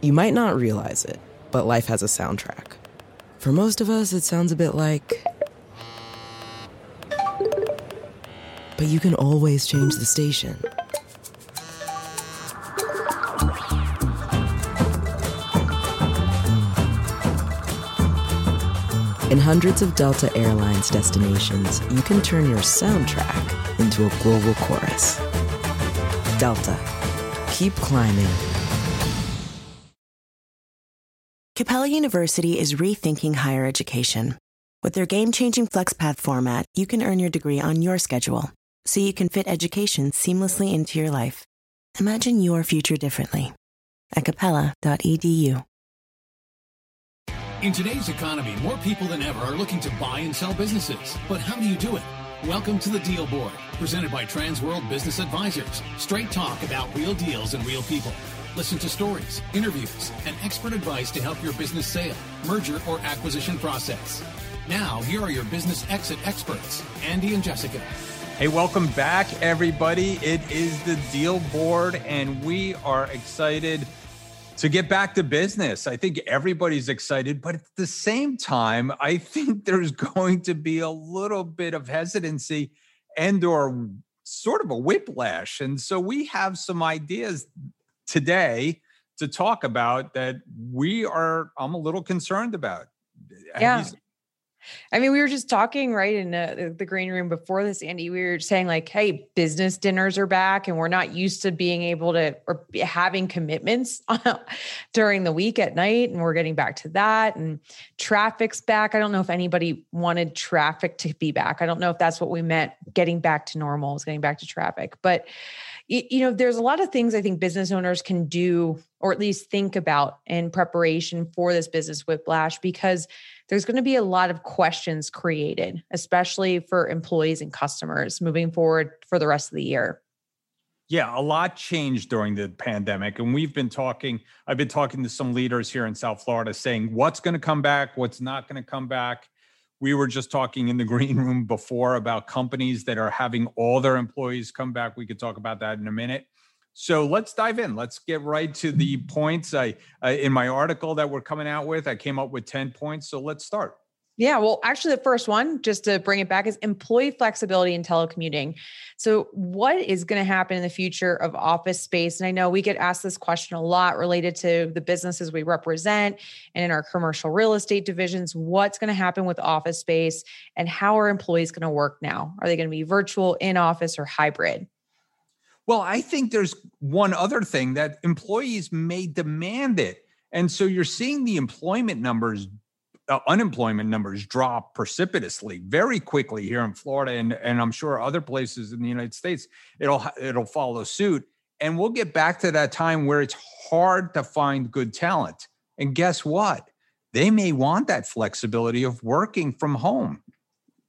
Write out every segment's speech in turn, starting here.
You might not realize it, but life has a soundtrack. For most of us, it sounds a bit like. But you can always change the station. In hundreds of Delta Airlines destinations, you can turn your soundtrack into a global chorus. Delta. Keep climbing. Capella University is rethinking higher education. With their game changing FlexPath format, you can earn your degree on your schedule, so you can fit education seamlessly into your life. Imagine your future differently at capella.edu. In today's economy, more people than ever are looking to buy and sell businesses. But how do you do it? Welcome to the Deal Board, presented by Transworld Business Advisors. Straight talk about real deals and real people. Listen to stories, interviews, and expert advice to help your business sale, merger, or acquisition process. Now, here are your business exit experts, Andy and Jessica. Hey, welcome back, everybody. It is the Deal Board, and we are excited to get back to business. I think everybody's excited, but at the same time, I think there's going to be a little bit of hesitancy and or sort of a whiplash. And so we have some ideas today to talk about that we are I'm a little concerned about. Yeah. I mean, we were just talking right in uh, the, the, green room before this, Andy. We were saying like, "Hey, business dinners are back, and we're not used to being able to or having commitments during the week at night, and we're getting back to that. And traffic's back. I don't know if anybody wanted traffic to be back. I don't know if that's what we meant. Getting back to normal is getting back to traffic, but you know, there's a lot of things I think business owners can do, or at least think about in preparation for this business whiplash, because there's going to be a lot of questions created, especially for employees and customers moving forward for the rest of the year. Yeah, a lot changed during the pandemic. And we've been talking, I've been talking to some leaders here in South Florida saying what's going to come back, what's not going to come back. We were just talking in the green room before about companies that are having all their employees come back. We could talk about that in a minute. So let's dive in. Let's get right to the points. I uh, in my article that we're coming out with, I came up with 10 points. So let's start. Yeah, well, actually, the first one, just to bring it back, is employee flexibility and telecommuting. So, what is going to happen in the future of office space? And I know we get asked this question a lot related to the businesses we represent and in our commercial real estate divisions. What's going to happen with office space and how are employees going to work now? Are they going to be virtual, in office, or hybrid? Well, I think there's one other thing that employees may demand it. And so you're seeing the employment numbers, uh, unemployment numbers drop precipitously very quickly here in Florida and, and I'm sure other places in the United States. It'll it'll follow suit. And we'll get back to that time where it's hard to find good talent. And guess what? They may want that flexibility of working from home.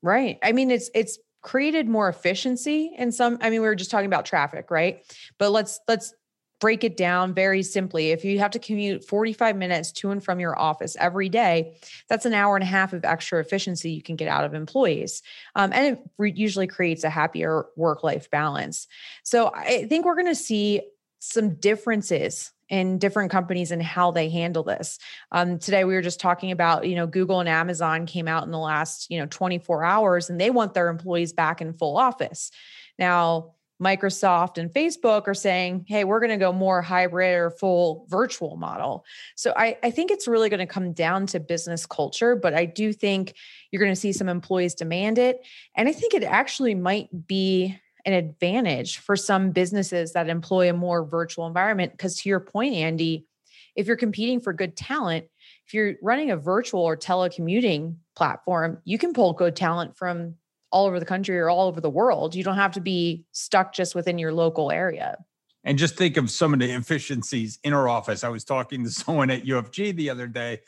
Right. I mean, it's it's created more efficiency in some i mean we were just talking about traffic right but let's let's break it down very simply if you have to commute 45 minutes to and from your office every day that's an hour and a half of extra efficiency you can get out of employees um, and it re- usually creates a happier work life balance so i think we're going to see some differences in different companies and how they handle this. Um, today we were just talking about, you know, Google and Amazon came out in the last, you know, 24 hours and they want their employees back in full office. Now, Microsoft and Facebook are saying, hey, we're going to go more hybrid or full virtual model. So I, I think it's really going to come down to business culture, but I do think you're going to see some employees demand it. And I think it actually might be an advantage for some businesses that employ a more virtual environment. Because to your point, Andy, if you're competing for good talent, if you're running a virtual or telecommuting platform, you can pull good talent from all over the country or all over the world. You don't have to be stuck just within your local area. And just think of some of the efficiencies in our office. I was talking to someone at UFG the other day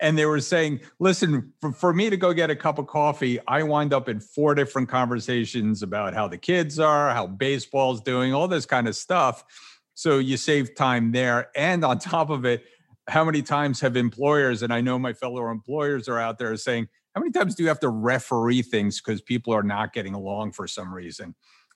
and they were saying, listen, for, for me to go get a cup of coffee, I wind up in four different conversations about how the kids are, how baseball's doing, all this kind of stuff. So you save time there. And on top of it, how many times have employers, and I know my fellow employers are out there saying, how many times do you have to referee things because people are not getting along for some reason?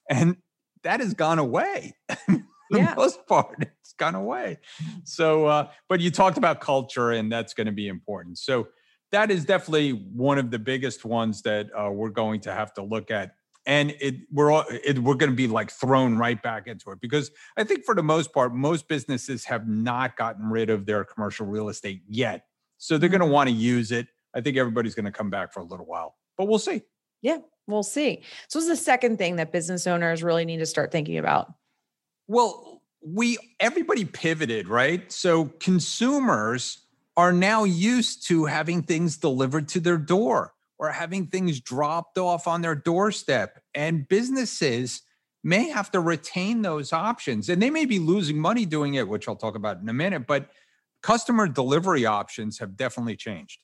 And that has gone away. for Yeah. the most part, it's gone away. So, uh, but you talked about culture, and that's going to be important. So, that is definitely one of the biggest ones that uh, we're going to have to look at. And it we're all, it, we're going to be like thrown right back into it because I think for the most part, most businesses have not gotten rid of their commercial real estate yet. So they're going to want to use it. I think everybody's going to come back for a little while, but we'll see. Yeah, we'll see. So, what's the second thing that business owners really need to start thinking about? Well, we everybody pivoted, right? So consumers are now used to having things delivered to their door or having things dropped off on their doorstep. And businesses may have to retain those options. And they may be losing money doing it, which I'll talk about in a minute, but customer delivery options have definitely changed.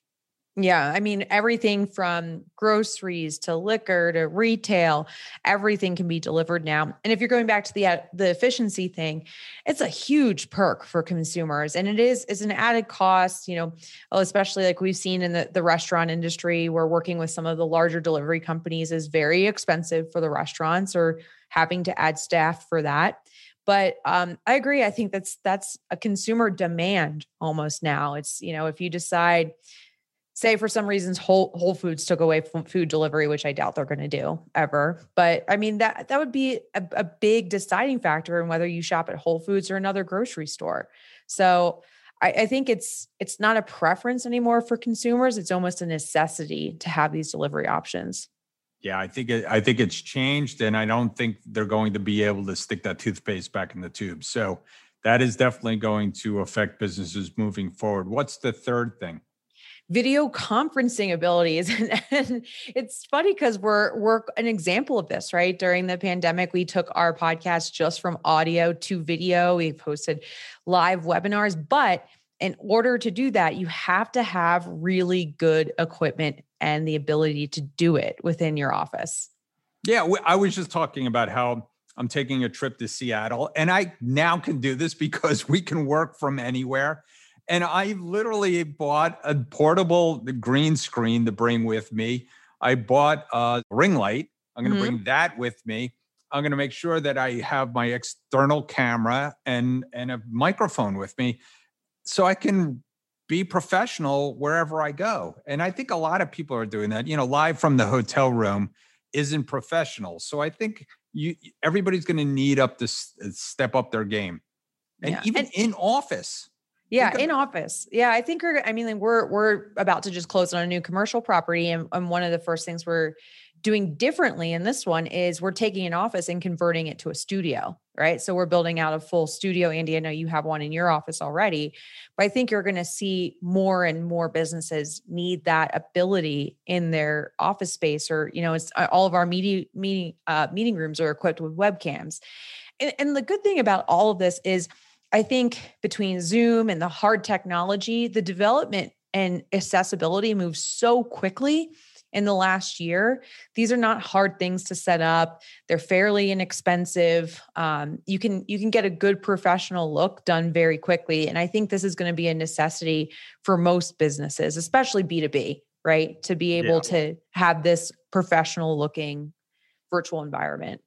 Yeah, I mean everything from groceries to liquor to retail, everything can be delivered now. And if you're going back to the uh, the efficiency thing, it's a huge perk for consumers and it is is an added cost, you know, especially like we've seen in the the restaurant industry where working with some of the larger delivery companies is very expensive for the restaurants or having to add staff for that. But um, I agree. I think that's that's a consumer demand almost now. It's you know if you decide say for some reasons whole whole foods took away food delivery which i doubt they're going to do ever but i mean that that would be a, a, big deciding factor in whether you shop at whole foods or another grocery store so I, I think it's it's not a preference anymore for consumers it's almost a necessity to have these delivery options Yeah, I think it, I think it's changed, and I don't think they're going to be able to stick that toothpaste back in the tube. So that is definitely going to affect businesses moving forward. What's the third thing? Video conferencing abilities. And, and it's funny because we're we're an example of this right? During the pandemic we took our podcast just from audio to video. We posted live webinars. But in order to do that you have to have really good equipment and the ability to do it within your office. Yeah, I was just talking about how I'm taking a trip to Seattle, and I now can do this because we can work from anywhere. And I literally bought a portable green screen to bring with me. I bought a ring light. I'm going to Mhm. bring that with me. I'm going to make sure that I have my external camera and and a microphone with me, so I can be professional wherever I go. And I think a lot of people are doing that. You know, live from the hotel room isn't professional. So I think you everybody's going to need up to step up their game, and Yeah, even and- in office. Yeah, in office. Yeah, I think we're. I mean, we're we're about to just close on a new commercial property, and, and one of the first things we're doing differently in this one is we're taking an office and converting it to a studio, right? So we're building out a full studio. Andy, I know you have one in your office already, but I think you're going to see more and more businesses need that ability in their office space, or you know, it's uh, all of our meeting meeting uh, meeting rooms are equipped with webcams, and, and the good thing about all of this is I think between Zoom and the hard technology, the development and accessibility moves so quickly in the last year. These are not hard things to set up. They're fairly inexpensive. Um, you can you can get a good professional look done very quickly, and I think this is going to be a necessity for most businesses, especially B two B, right? To be able Yeah. to have this professional looking virtual environment.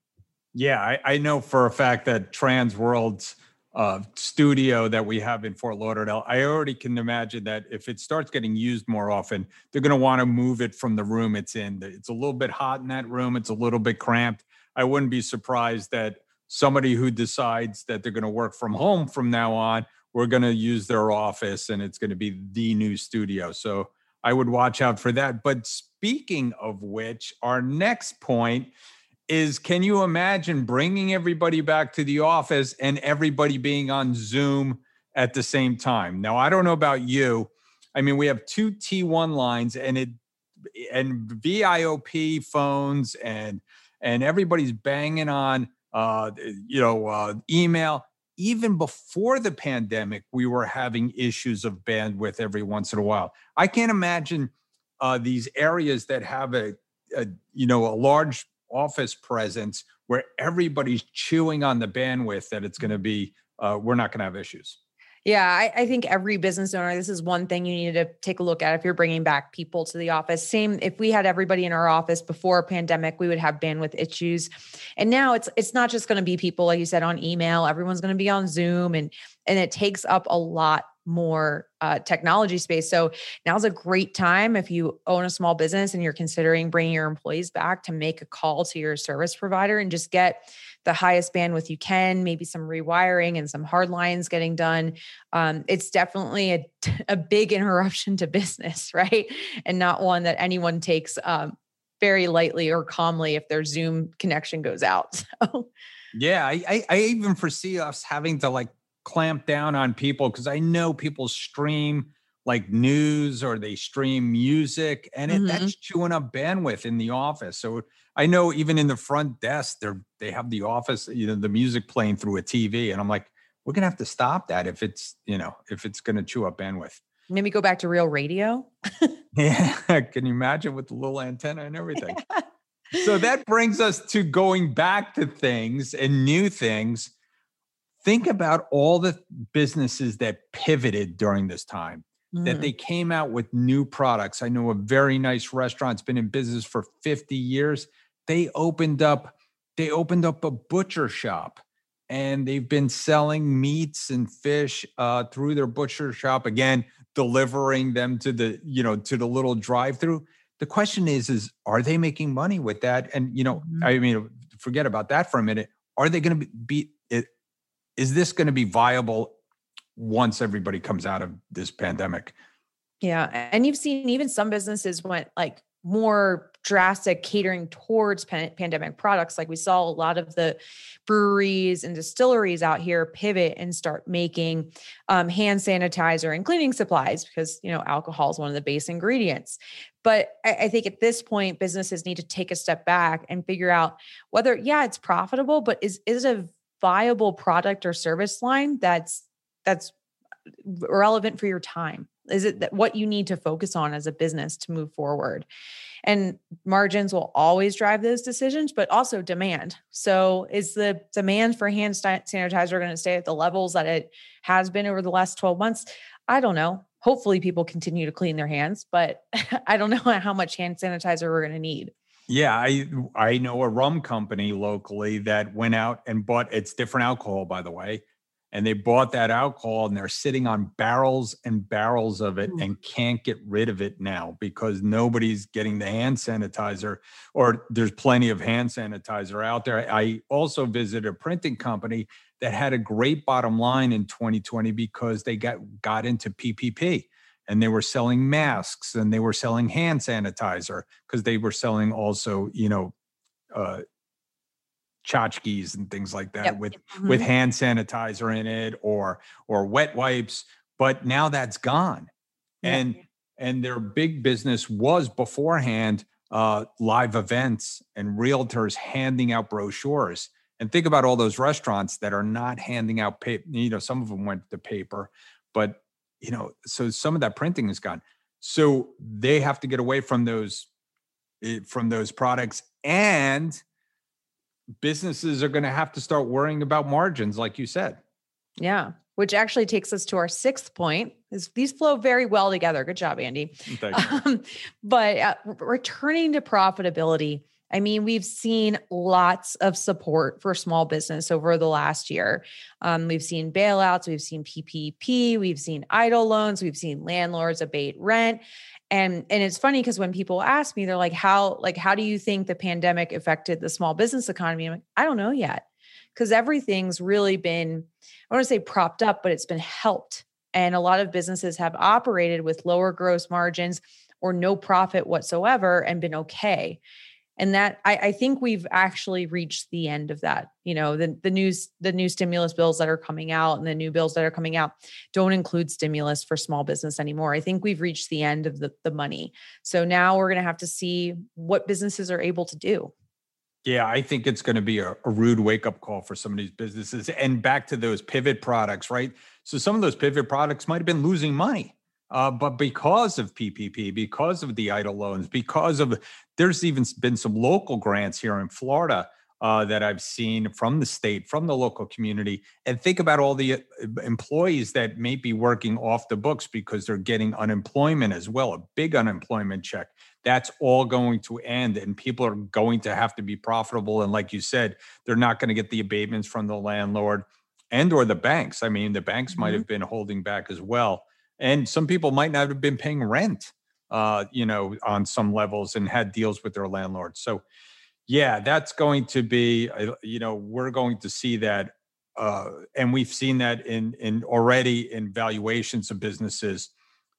Yeah, I, I know for a fact that Transworld's uh, studio that we have in Fort Lauderdale, I already can imagine that if it starts getting used more often, they're going to want to move it from the room it's in. It's a little bit hot in that room. It's a little bit cramped. I wouldn't be surprised that somebody who decides that they're going to work from home from now on, we're going to use their office and it's going to be the new studio. So I would watch out for that. But speaking of which, our next point is can you imagine bringing everybody back to the office and everybody being on Zoom at the same time? Now, I don't know about you. I mean, we have two T1 lines and it and VIOP phones and and everybody's banging on uh you know uh email even before the pandemic we were having issues of bandwidth every once in a while i can't imagine uh these areas that have a, a you know a large office presence where everybody's chewing on the bandwidth that it's going to be uh, we're not going to have issues Yeah, I, I, think every business owner, this is one thing you need to take a look at if you're bringing back people to the office. Same, if we had everybody in our office before a pandemic, we would have bandwidth issues. And now it's it's not just going to be people, like you said, on email. Everyone's going to be on Zoom, and and it takes up a lot more uh, technology space. So now's a great time if you own a small business and you're considering bringing your employees back to make a call to your service provider and just get the highest bandwidth you can, maybe some rewiring and some hard lines getting done. Um, it's definitely a, a big interruption to business, right? And not one that anyone takes um, very lightly or calmly if their Zoom connection goes out. So. Yeah, I, I, I even foresee us having to like clamp down on people because I know people stream like news or they stream music and it, mm-hmm. that's chewing up bandwidth in the office. So I know even in the front desk, they're they have the office, you know, the music playing through a TV. And I'm like, we're gonna have to stop that if it's, you know, if it's gonna chew up bandwidth. Maybe go back to real radio. yeah. Can you imagine with the little antenna and everything? so that brings us to going back to things and new things think about all the businesses that pivoted during this time mm. that they came out with new products. I know a very nice restaurant's been in business for 50 years. They opened up they opened up a butcher shop and they've been selling meats and fish uh, through their butcher shop again delivering them to the you know to the little drive through the question is is are they making money with that? And you know mm-hmm. i mean forget about that for a minute. Are they going to be is this going to be viable once everybody comes out of this pandemic? Yeah. And you've seen even some businesses went like more drastic catering towards pan- pandemic products. Like we saw a lot of the breweries and distilleries out here pivot and start making um, hand sanitizer and cleaning supplies because, you know, alcohol is one of the base ingredients. But I, I think at this point, businesses need to take a step back and figure out whether, yeah, it's profitable, but is, is it a viable product or service line that's that's relevant for your time? Is it that what you need to focus on as a business to move forward? And margins will always drive those decisions but also demand. So is the demand for hand sanitizer going to stay at the levels that it has been over the last 12 months? I don't know. Hopefully people continue to clean their hands but i don't know how much hand sanitizer we're going to need yeah, I I know a rum company locally that went out and bought it's different alcohol by the way, and they bought that alcohol and they're sitting on barrels and barrels of it mm. and can't get rid of it now because nobody's getting the hand sanitizer or there's plenty of hand sanitizer out there. I also visited a printing company that had a great bottom line in 2020 because they got got into PPP and they were selling masks and they were selling hand sanitizer because they were selling also, you know, uh, tchotchkes and things like that yep. with mm-hmm. with hand sanitizer in it or or wet wipes. But now that's gone, and and their big business was beforehand uh, live events and realtors handing out brochures. And think about all those restaurants that are not handing out paper. You know, some of them went to paper, but you know, so some of that printing is gone. So they have to get away from those eh, from those products and businesses are going to have to start worrying about margins like you said. Yeah, which actually takes us to our sixth point. Is these flow very well together. Good job, Andy. Um, but uh, returning to profitability I mean, we've seen lots of support for small business over the last year. Um, we've seen bailouts, we've seen PPP, we've seen EIDL loans, we've seen landlords abate rent. And, and it's funny because when people ask me, they're like, how, like, how do you think the pandemic affected the small business economy? I'm like, I don't know yet. Because everything's really been, I want to say propped up, but it's been helped. And a lot of businesses have operated with lower gross margins or no profit whatsoever and been okay and that I, I, think we've actually reached the end of that you know the, the news the new stimulus bills that are coming out and the new bills that are coming out don't include stimulus for small business anymore. I think we've reached the end of the, the money. So now we're going to have to see what businesses are able to do. Yeah i think it's going to be a, a rude wake-up call for some of these businesses. And back to those pivot products right? So some of those pivot products might have been losing money uh, but because of PPP, because of the EIDL loans, because of there's even been some local grants here in Florida uh, that I've seen from the state, from the local community, and think about all the uh, employees that may be working off the books because they're getting unemployment as well, a big unemployment check. That's all going to end, and people are going to have to be profitable. And like you said, they're not going to get the abatements from the landlord and or the banks. I mean, the banks mm-hmm. might have been holding back as well, and some people might not have been paying rent, uh, you know, on some levels and had deals with their landlords. So yeah, that's going to be, uh, you know, we're going to see that, uh, and we've seen that in in already in valuations of businesses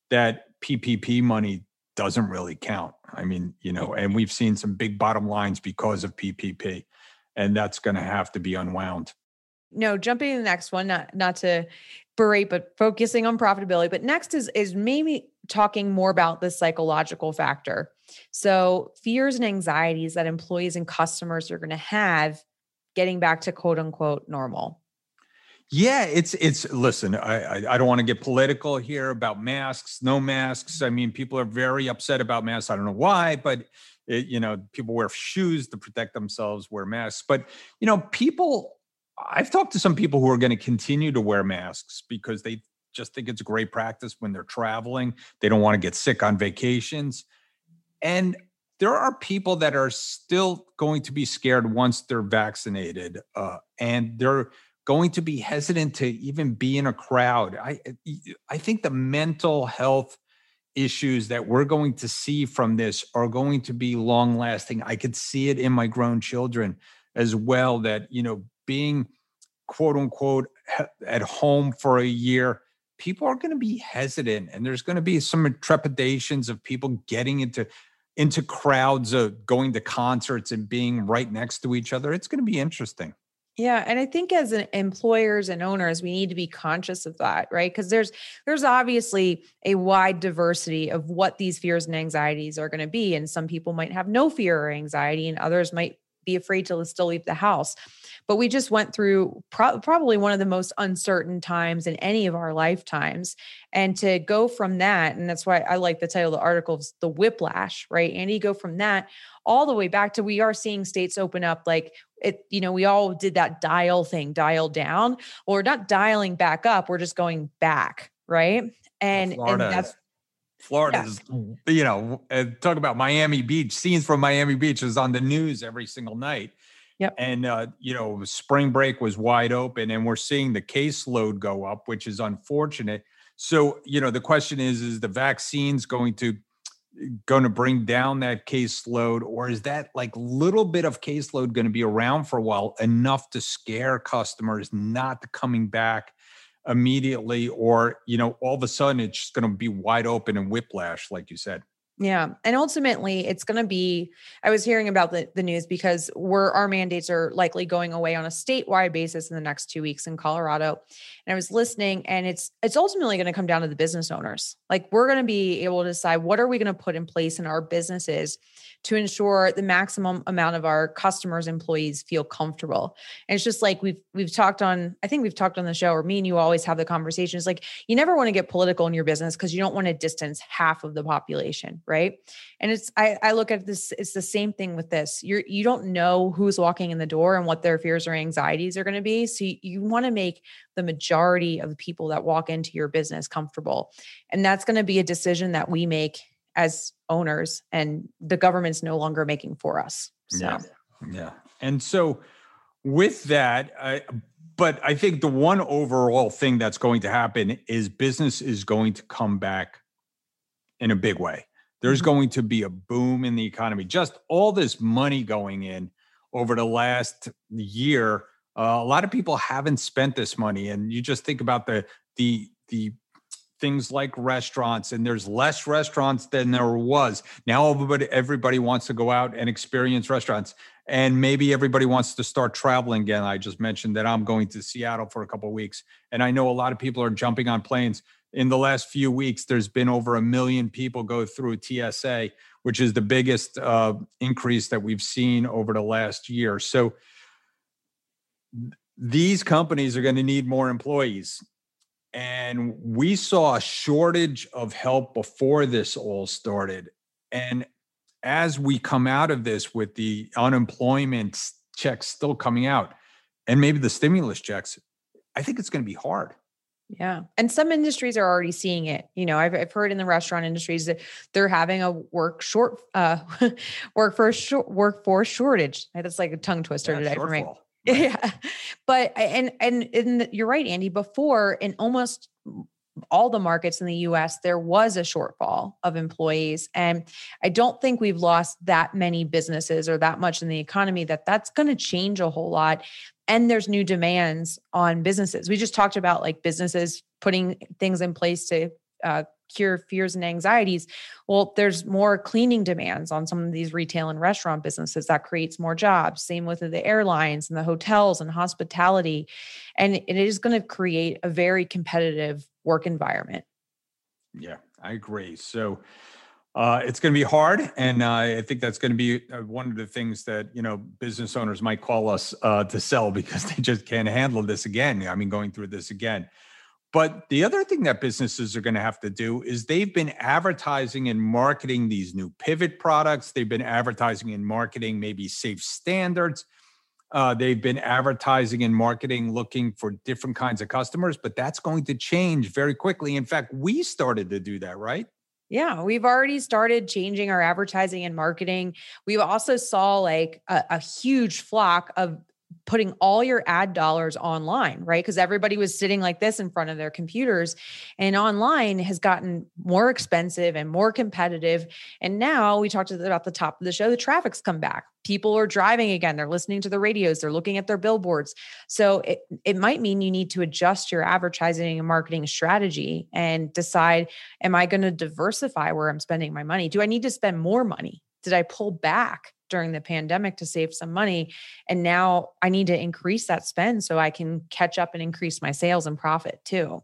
that PPP money doesn't really count. I mean, you know, and we've seen some big bottom lines because of PPP, and that's going to have to be unwound. No, jumping to the next one, not not to berate, but focusing on profitability. But next is is maybe talking more about the psychological factor. So, fears and anxieties that employees and customers are going to have getting back to quote unquote normal. Yeah, it's it's listen, I, I, I don't want to get political here about masks, no masks. I mean, people are very upset about masks. I don't know why, but it, you know, people wear shoes to protect themselves, wear masks. But you know, people I've talked to some people who are going to continue to wear masks because they just think it's great practice when they're traveling. They don't want to get sick on vacations. And there are people that are still going to be scared once they're vaccinated, uh, and they're going to be hesitant to even be in a crowd. I I think the mental health issues that we're going to see from this are going to be long lasting. I could see it in my grown children as well. That you know, being quote unquote at home for a year people are going to be hesitant and there's going to be some trepidations of people getting into into crowds of going to concerts and being right next to each other it's going to be interesting yeah, and I think as an employers and owners, we need to be conscious of that, right? Because there's there's obviously a wide diversity of what these fears and anxieties are going to be, and some people might have no fear or anxiety, and others might be afraid to still leave the house. But we just went through pro- probably one of the most uncertain times in any of our lifetimes. And to go from that, and that's why I like the title of the article, The Whiplash, right? And you go from that all the way back to we are seeing states open up like it, you know, we all did that dial thing, dial down, or not dialing back up, we're just going back, right? And, and that's Florida is, you know, talk about Miami Beach. Scenes from Miami Beach is on the news every single night. Yep. And uh, you know, spring break was wide open, and we're seeing the caseload go up, which is unfortunate. So, you know, the question is: Is the vaccines going to going to bring down that caseload, or is that like little bit of caseload going to be around for a while, enough to scare customers not coming back immediately, or you know, all of a sudden it's just going to be wide open and whiplash, like you said? Yeah. And ultimately it's going to be I was hearing about the, the news because we're our mandates are likely going away on a statewide basis in the next 2 weeks in Colorado. And I was listening and it's it's ultimately going to come down to the business owners. Like we're going to be able to decide what are we going to put in place in our businesses to ensure the maximum amount of our customers employees feel comfortable. And it's just like we've we've talked on i think we've talked on the show or me and you always have the conversations like you never want to get political in your business because you don't want to distance half of the population right? And it's I, I look at this it's the same thing with this. You're you don't know who's walking in the door and what their fears or anxieties are going to be. So you, you want to make the majority of the people that walk into your business comfortable and that's going to be a decision that we make as owners and the government's no longer making for us. So. Yeah. Yeah. And so with that, I, but I think the one overall thing that's going to happen is business is going to come back in a big way. There's mm-hmm. going to be a boom in the economy. Just all this money going in over the last year. Uh, a lot of people haven't spent this money, and you just think about the the the things like restaurants and there's less restaurants than there was. Now everybody everybody wants to go out and experience restaurants and maybe everybody wants to start traveling again. I just mentioned that i'm going to seattle for a couple of weeks and i know a lot of people are jumping on planes. In the last few weeks there's been over a million people go through tsa which is the biggest uh, increase that we've seen over the last year. So these companies are going to need more employees and we saw a shortage of help before this all started. And as we come out of this with the unemployment checks still coming out and maybe the stimulus checks, I think it's going to be hard. Yeah. And some industries are already seeing it. You know, I've, I've heard in the restaurant industries that they're having a work short, uh, workforce, short, workforce shortage. That's like a tongue twister yeah, today for me. Right. Yeah. But, and, and, and you're right, Andy, before in almost all the markets in the US, there was a shortfall of employees. And I don't think we've lost that many businesses or that much in the economy that that's going to change a whole lot and there's new demands on businesses. We just talked about like businesses putting things in place to uh, cure fears and anxieties. Well, there's more cleaning demands on some of these retail and restaurant businesses that creates more jobs. Same with the airlines and the hotels and hospitality. And it is going to create a very competitive work environment. Yeah, I agree. So, uh, it's going to be hard, and uh, I think that's going to be uh, one of the things that you know business owners might call us uh, to sell because they just can't handle this again. I mean, going through this again. But the other thing that businesses are going to have to do is they've been advertising and marketing these new pivot products. They've been advertising and marketing maybe safe standards. Uh, they've been advertising and marketing looking for different kinds of customers, but that's going to change very quickly. In fact, we started to do that, right? Yeah, we've already started changing our advertising and marketing. We also saw like a, a huge flock of putting all your ad dollars online, right? Because everybody was sitting like this in front of their computers, and online has gotten more expensive and more competitive. And now we talked about the top of the show, the traffic's come back. People are driving again. They're listening to the radios. They're looking at their billboards. So it, it might mean you need to adjust your advertising and marketing strategy and decide, am I going to diversify where I'm spending my money? Do I need to spend more money? Did I pull back? during the pandemic to save some money. And now I need to increase that spend so I can catch up and increase my sales and profit too.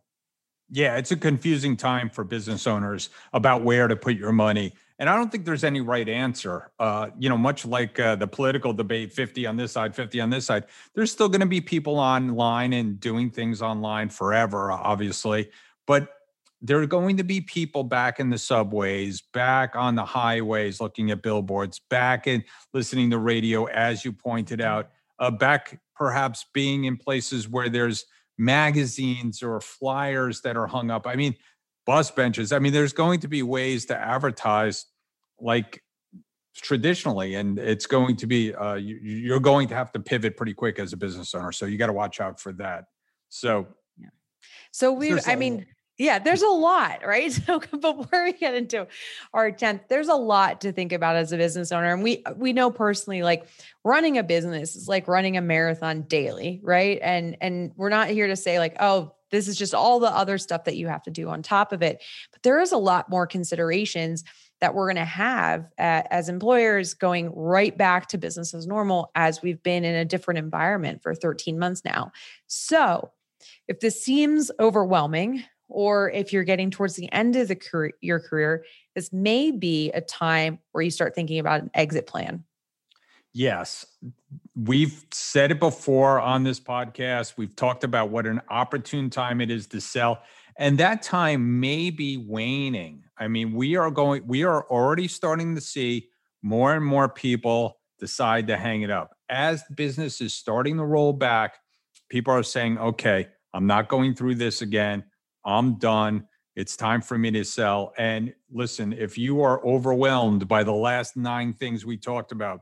Yeah, it's a confusing time for business owners about where to put your money. And I don't think there's any right answer. Uh, you know, much like uh, the political debate 50 on this side, 50 on this side, there's still going to be people online and doing things online forever, obviously. But there are going to be people back in the subways, back on the highways looking at billboards, back and listening to radio, as you pointed out, uh, back perhaps being in places where there's magazines or flyers that are hung up. I mean, bus benches. I mean, there's going to be ways to advertise like traditionally, and it's going to be, uh, you, are going to have to pivot pretty quick as a business owner. So you got to watch out for that. So, yeah. So we, I mean, yeah, there's a lot, right? So before we get into our 10th, there's a lot to think about as a business owner. And we we know personally, like running a business is like running a marathon daily, right? And and we're not here to say, like, oh, this is just all the other stuff that you have to do on top of it. But there is a lot more considerations that we're going to have uh, as employers going right back to business as normal as we've been in a different environment for 13 months now. So, if this seems overwhelming, or if you're getting towards the end of the career, your career, this may be a time where you start thinking about an exit plan. Yes. We've said it before on this podcast. We've talked about what an opportune time it is to sell. And that time may be waning. I mean, we are going, we are already starting to see more and more people decide to hang it up. As business is starting to roll back, people are saying, okay, I'm not going through this again. I'm done. It's time for me to sell. And listen, if you are overwhelmed by the last nine things we talked about,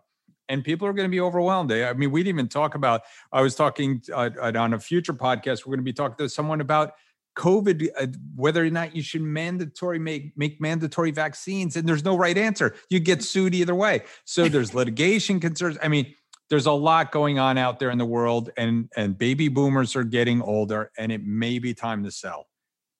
and people are going to be overwhelmed. I mean, we didn't even talk about, I was talking uh, on a future podcast, we're going to be talking to someone about COVID, uh, whether or not you should mandatory make make mandatory vaccines, and there's no right answer. You get sued either way. So there's litigation concerns. I mean, there's a lot going on out there in the world, and and baby boomers are getting older, and it may be time to sell.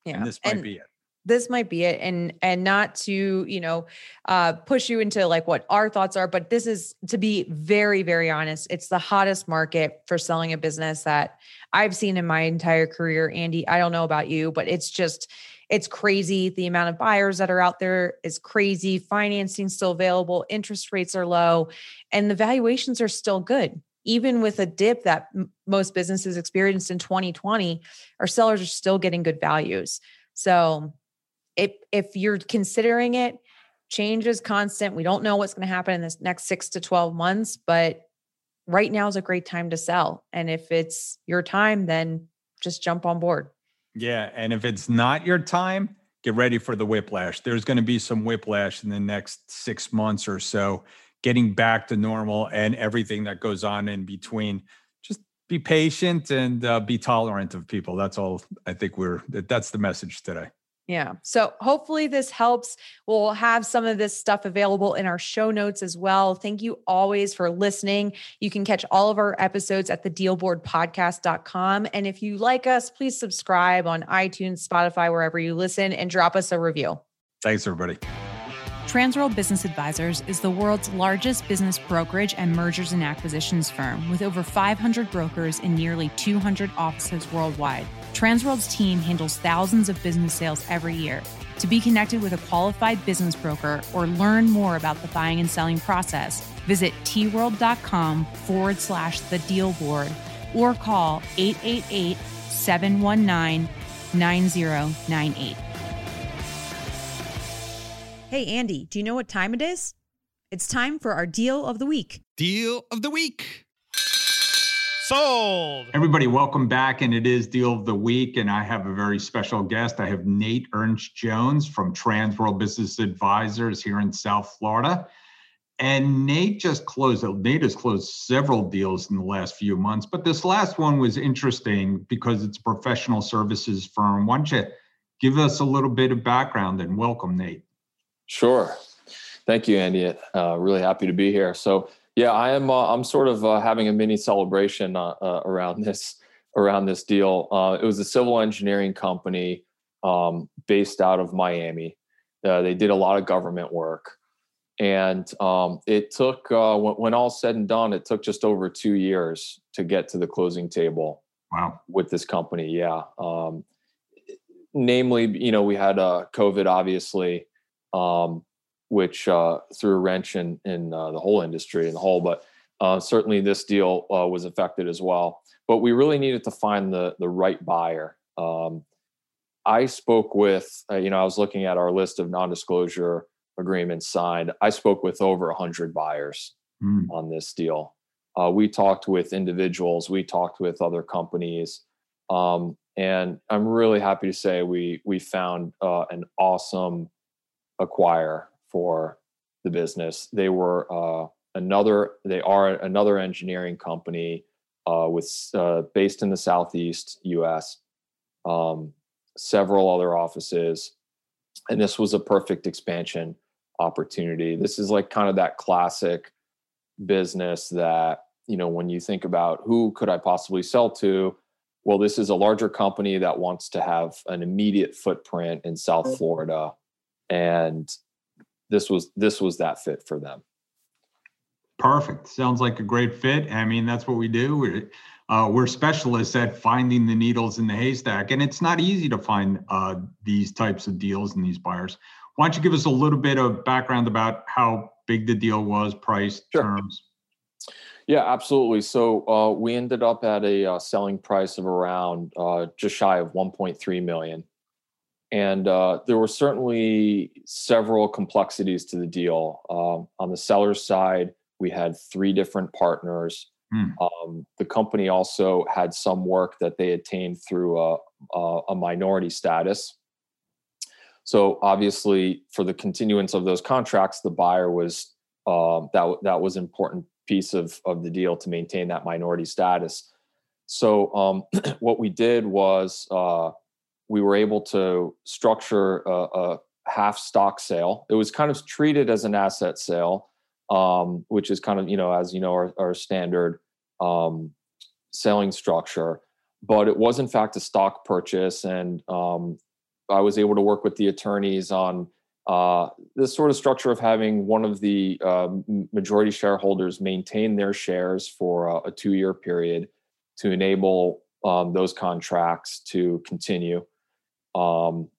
Yeah. And this might and be it. This might be it. And and not to, you know, uh push you into like what our thoughts are, but this is to be very, very honest, it's the hottest market for selling a business that I've seen in my entire career. Andy, I don't know about you, but it's just it's crazy. The amount of buyers that are out there is crazy. Financing still available, interest rates are low, and the valuations are still good even with a dip that m- most businesses experienced in 2020, our sellers are still getting good values. So if if you're considering it, change is constant. We don't know what's going to happen in this next 6 to 12 months, but right now is a great time to sell. And if it's your time, then just jump on board. Yeah. And if it's not your time, get ready for the whiplash. There's going to be some whiplash in the next six months or so, getting back to normal and everything that goes on in between. Just be patient and uh, be tolerant of people. That's all I think we're, that's the message today. Yeah. So hopefully this helps. We'll have some of this stuff available in our show notes as well. Thank you always for listening. You can catch all of our episodes at the thedealboardpodcast.com. And if you like us, please subscribe on iTunes, Spotify, wherever you listen, and drop us a review. Thanks, everybody. Transworld Business Advisors is the world's largest business brokerage and mergers and acquisitions firm with over 500 brokers in nearly 200 offices worldwide. Transworld's team handles thousands of business sales every year. To be connected with a qualified business broker or learn more about the buying and selling process, visit tworld.com forward slash the deal board or call 888 719 9098. Hey, Andy, do you know what time it is? It's time for our deal of the week. Deal of the week. Sold. Everybody, welcome back. And it is Deal of the Week. And I have a very special guest. I have Nate Ernst Jones from Transworld Business Advisors here in South Florida. And Nate just closed, Nate has closed several deals in the last few months, but this last one was interesting because it's a professional services firm. Why don't you give us a little bit of background and welcome, Nate? Sure. Thank you, Andy. Uh, really happy to be here. So, yeah, I am. Uh, I'm sort of uh, having a mini celebration uh, uh, around this around this deal. Uh, it was a civil engineering company um, based out of Miami. they did a lot of government work, and um, it took when, when all said and done, it took just over two years to get to the closing table. Wow. With this company, yeah. Um, namely, you know, we had a COVID, obviously, um, which uh, threw a wrench in in uh, the whole industry in the whole. But uh, certainly, this deal uh, was affected as well. But we really needed to find the the right buyer. Um, I spoke with, uh, you know, I was looking at our list of non-disclosure agreements signed. I spoke with over hundred buyers mm. on this deal. Uh, we talked with individuals. We talked with other companies. Um, and I'm really happy to say we we found an awesome acquire for the business. They were uh, another. They are another engineering company uh, with uh, based in the southeast U.S. Um, several other offices, and this was a perfect expansion opportunity. This is like kind of that classic business that you know when you think about who could I possibly sell to. Well, this is a larger company that wants to have an immediate footprint in South Florida and this was this was that fit for them. Perfect. Sounds like a great fit. I mean that's what we do. We're, uh, we're specialists at finding the needles in the haystack and it's not easy to find uh, these types of deals and these buyers. Why don't you give us a little bit of background about how big the deal was price sure. terms? Yeah absolutely. So uh, we ended up at a uh, selling price of around uh, just shy of 1.3 million and uh, there were certainly several complexities to the deal. Um, on the seller's side, we had three different partners. Hmm. Um, the company also had some work that they attained through a, a, a minority status. So obviously, for the continuance of those contracts, the buyer was uh, that that was important piece of of the deal to maintain that minority status. So um, what we did was uh, we were able to structure a, a, half stock sale. It was kind of treated as an asset sale, um, which is kind of you know as you know our, our standard um, selling structure. But it was in fact a stock purchase, and um, I was able to work with the attorneys on uh, this sort of structure of having one of the uh, majority shareholders maintain their shares for a, a two-year period to enable um, those contracts to continue. Um,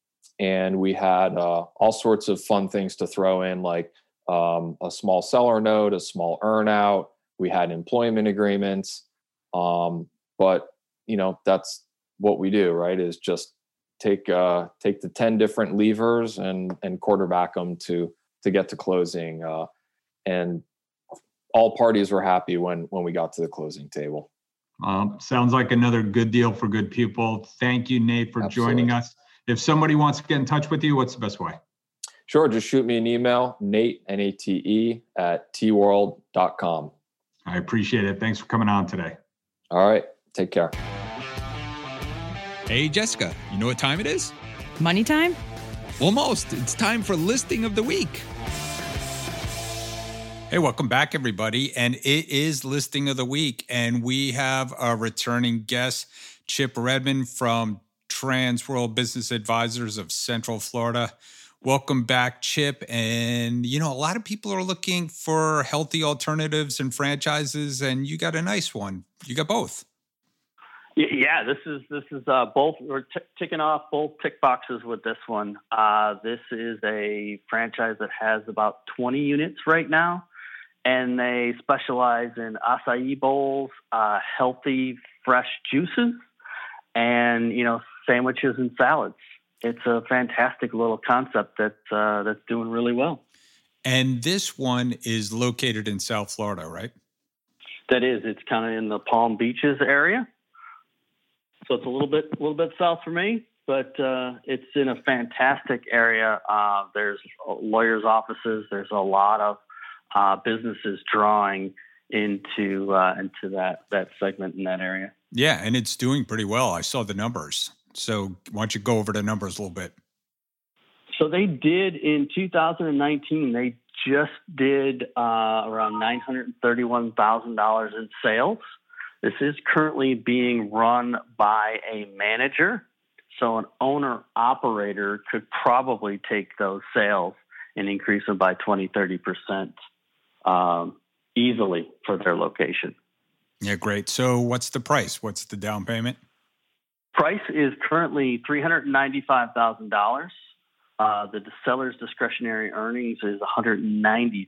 and we had uh, all sorts of fun things to throw in, like um, a small seller note, a small earnout. We had employment agreements. Um, but you know, that's what we do, right? Is just take uh, take the ten different levers and and quarterback them to to get to closing. Uh, and all parties were happy when when we got to the closing table. Um, sounds like another good deal for good people. Thank you, Nate, for Absolutely. joining us. If somebody wants to get in touch with you, what's the best way? Sure, just shoot me an email, Nate N A T E at tworld.com. I appreciate it. Thanks for coming on today. All right, take care. Hey, Jessica, you know what time it is? Money time? Almost. It's time for listing of the week. Hey, welcome back, everybody. And it is listing of the week. And we have a returning guest, Chip Redmond from Transworld Business Advisors of Central Florida. Welcome back, Chip. And, you know, a lot of people are looking for healthy alternatives and franchises, and you got a nice one. You got both. Yeah, this is this is uh, both. We're t- ticking off both tick boxes with this one. Uh, this is a franchise that has about 20 units right now, and they specialize in acai bowls, uh, healthy fresh juices, and you know sandwiches and salads. It's a fantastic little concept that's uh, that's doing really well. And this one is located in South Florida, right? That is, it's kind of in the Palm Beaches area. So it's a little bit, a little bit south for me, but uh, it's in a fantastic area. Uh, there's lawyers' offices. There's a lot of uh, businesses drawing into uh, into that that segment in that area. Yeah, and it's doing pretty well. I saw the numbers. So why don't you go over the numbers a little bit? So they did in 2019. They just did uh, around nine hundred thirty-one thousand dollars in sales. This is currently being run by a manager. So an owner operator could probably take those sales and increase them by 20, 30% um, easily for their location. Yeah, great. So what's the price? What's the down payment? Price is currently $395,000. Uh, the seller's discretionary earnings is $190,000.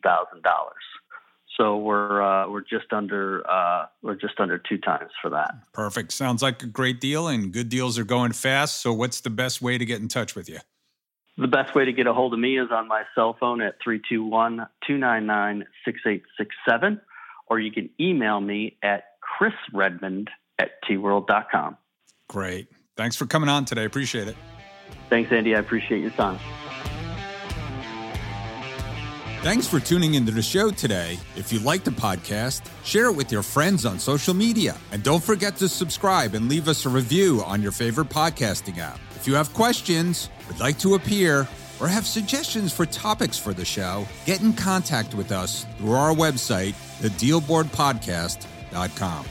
So we're uh, we're just under uh, we're just under two times for that. Perfect. Sounds like a great deal, and good deals are going fast. So, what's the best way to get in touch with you? The best way to get a hold of me is on my cell phone at 321 299 6867, or you can email me at chrisredmond at tworld.com. Great. Thanks for coming on today. Appreciate it. Thanks, Andy. I appreciate your time. Thanks for tuning into the show today. If you like the podcast, share it with your friends on social media. And don't forget to subscribe and leave us a review on your favorite podcasting app. If you have questions, would like to appear, or have suggestions for topics for the show, get in contact with us through our website, thedealboardpodcast.com.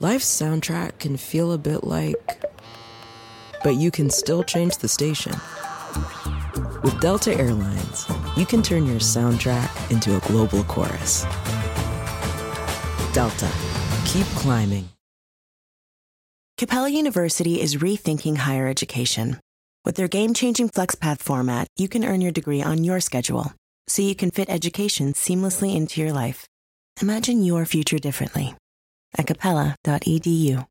Life's soundtrack can feel a bit like. But you can still change the station. With Delta Airlines, you can turn your soundtrack into a global chorus. Delta, keep climbing. Capella University is rethinking higher education. With their game changing FlexPath format, you can earn your degree on your schedule, so you can fit education seamlessly into your life. Imagine your future differently at capella.edu.